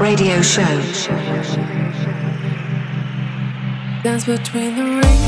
Radio Show. Dance between the raindrops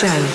This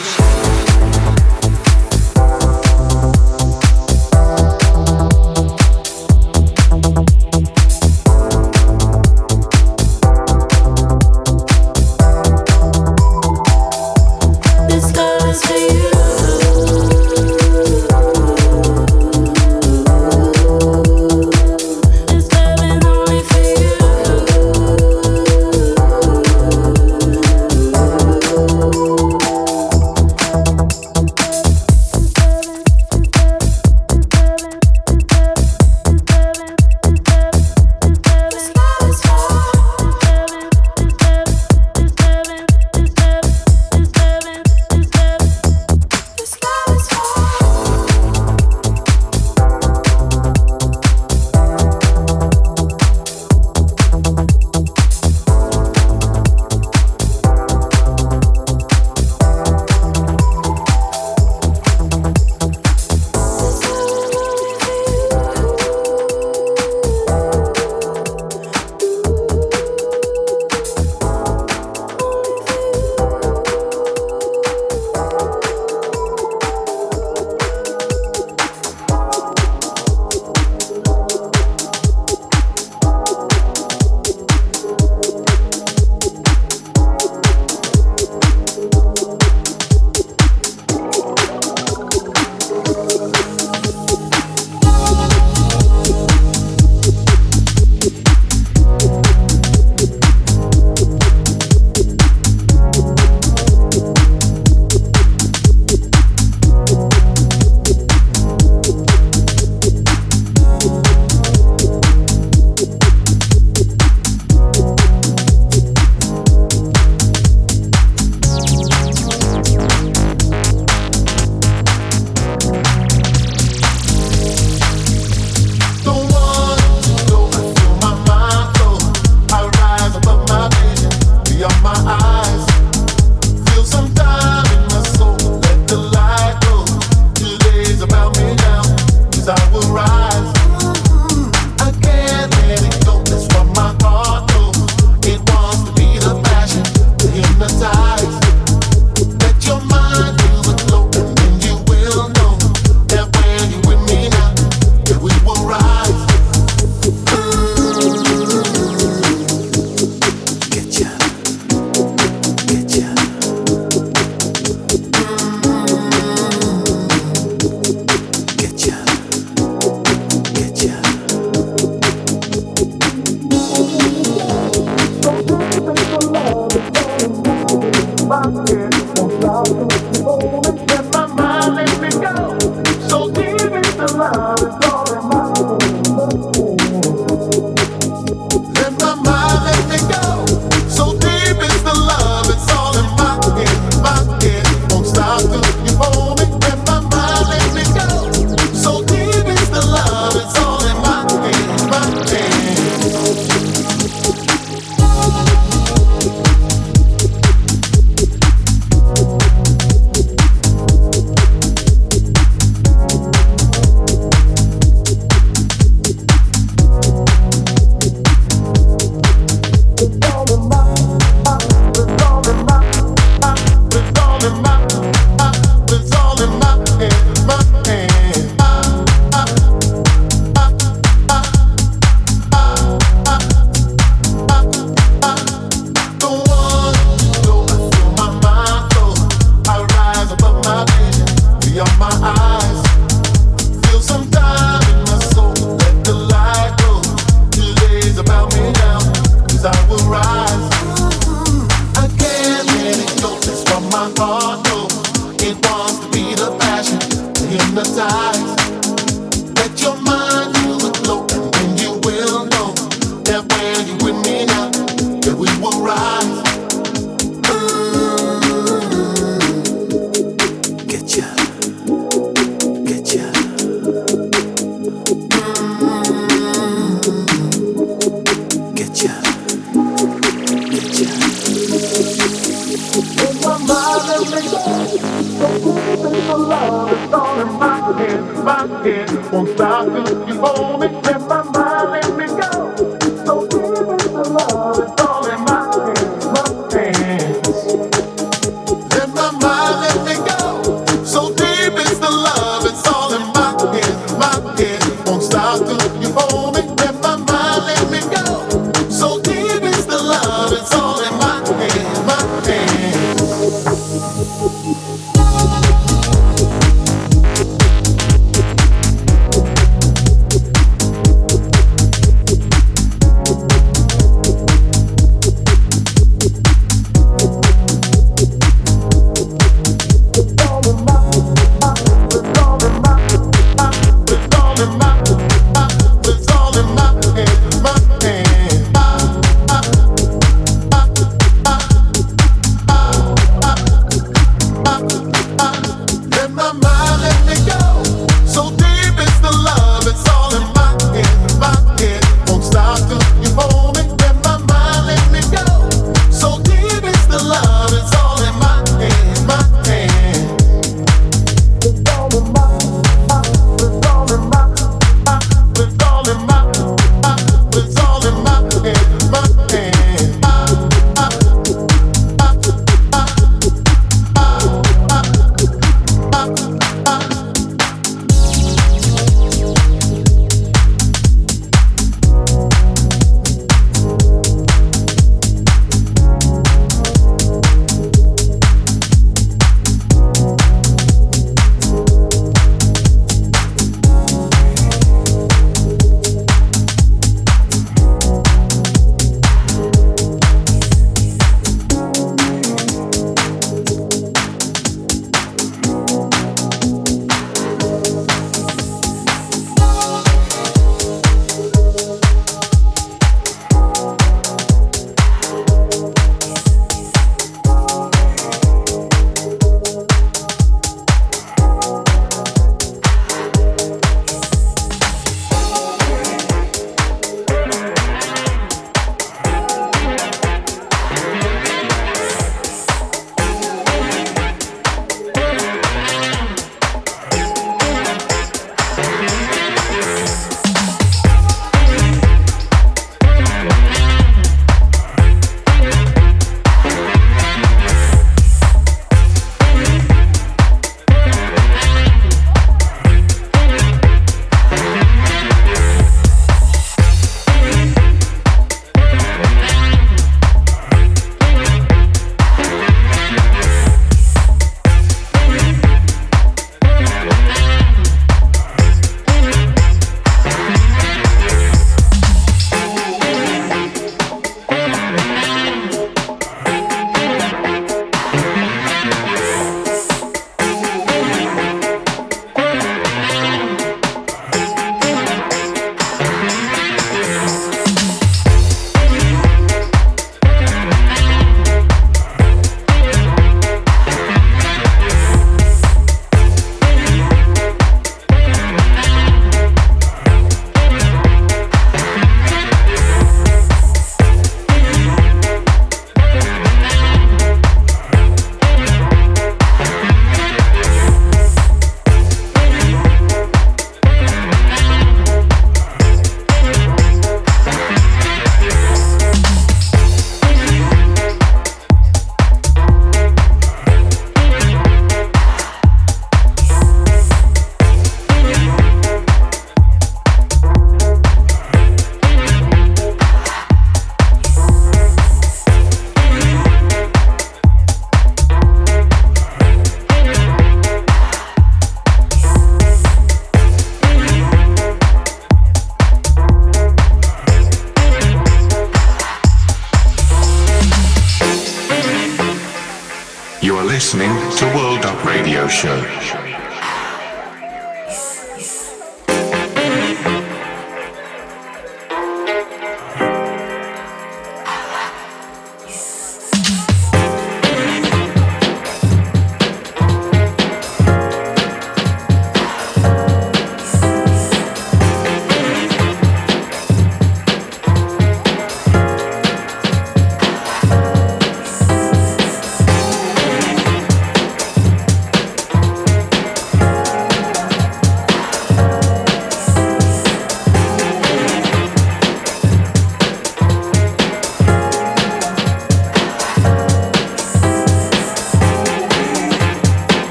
won't stop till you. hold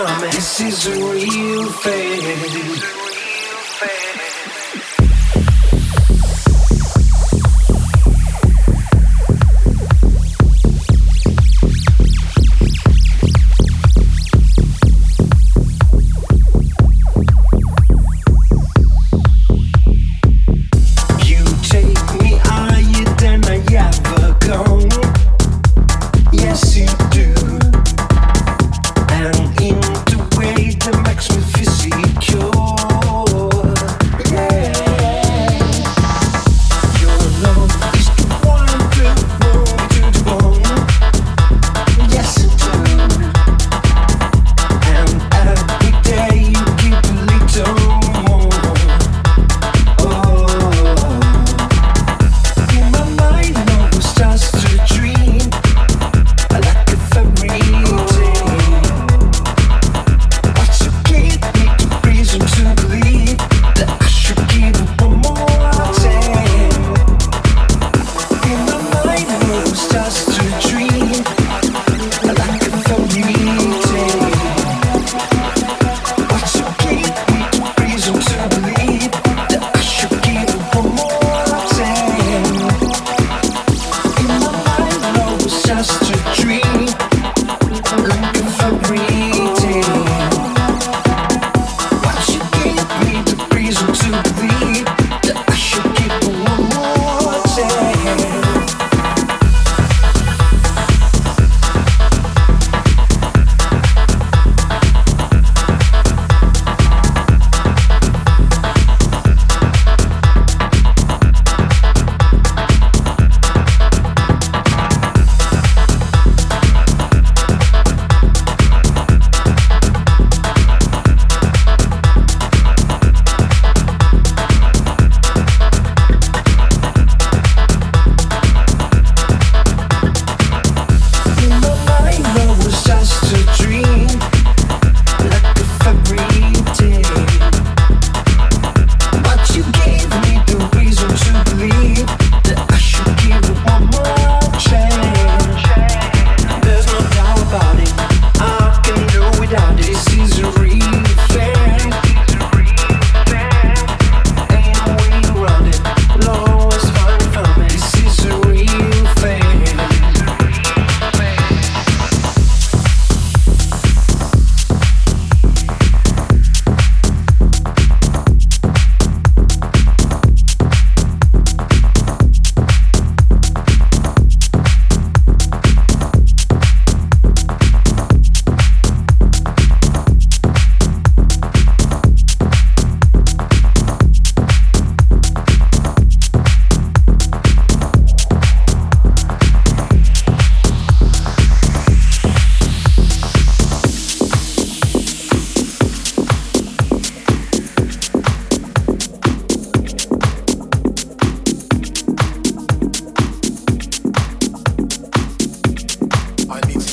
This is a real thing. to be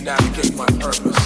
navigate my purpose.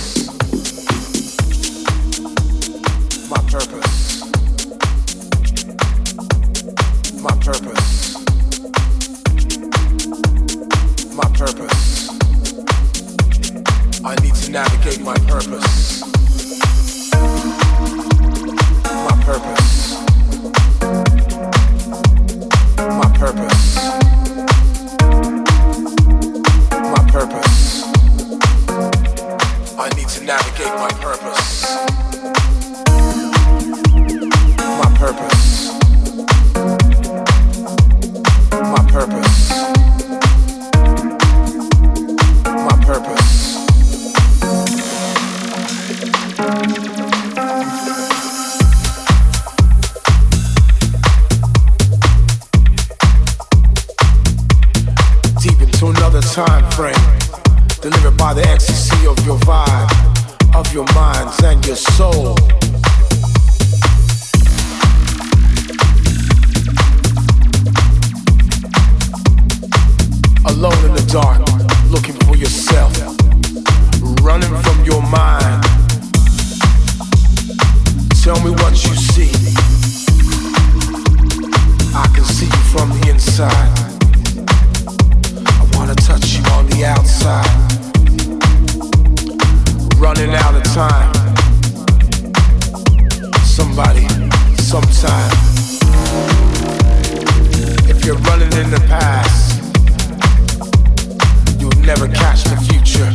catch the future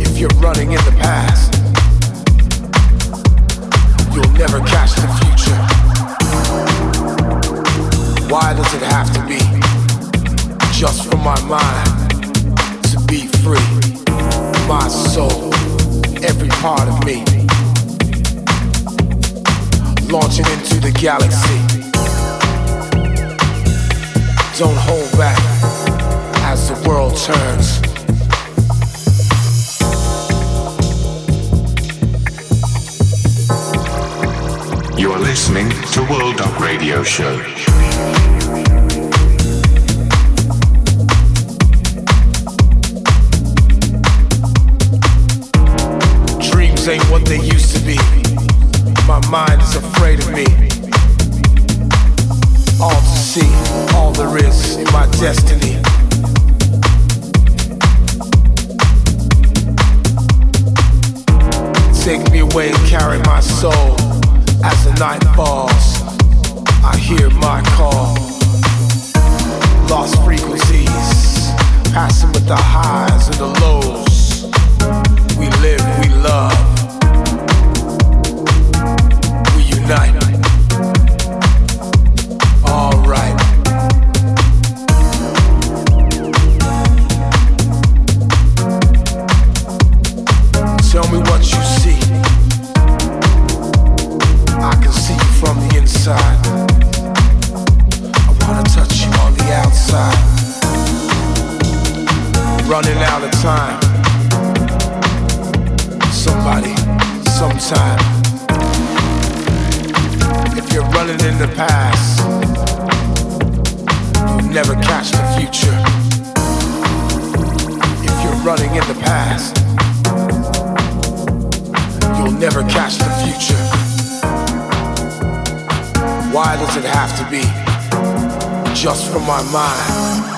if you're running in the past. You'll never catch the future. Why does it have to be just for my mind to be free? My soul, every part of me, launching into the galaxy. Don't hold back the world turns. You are listening to World Up Radio Show. Dreams ain't what they used to be. My mind is afraid of me. All to see, all there is in my destiny. Take me away and carry my soul. As the night falls, I hear my call. Lost frequencies, passing with the highs and the lows. We live, we love, we unite. time. If you're running in the past, you'll never catch the future. If you're running in the past, you'll never catch the future. Why does it have to be just from my mind?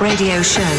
Radio Show.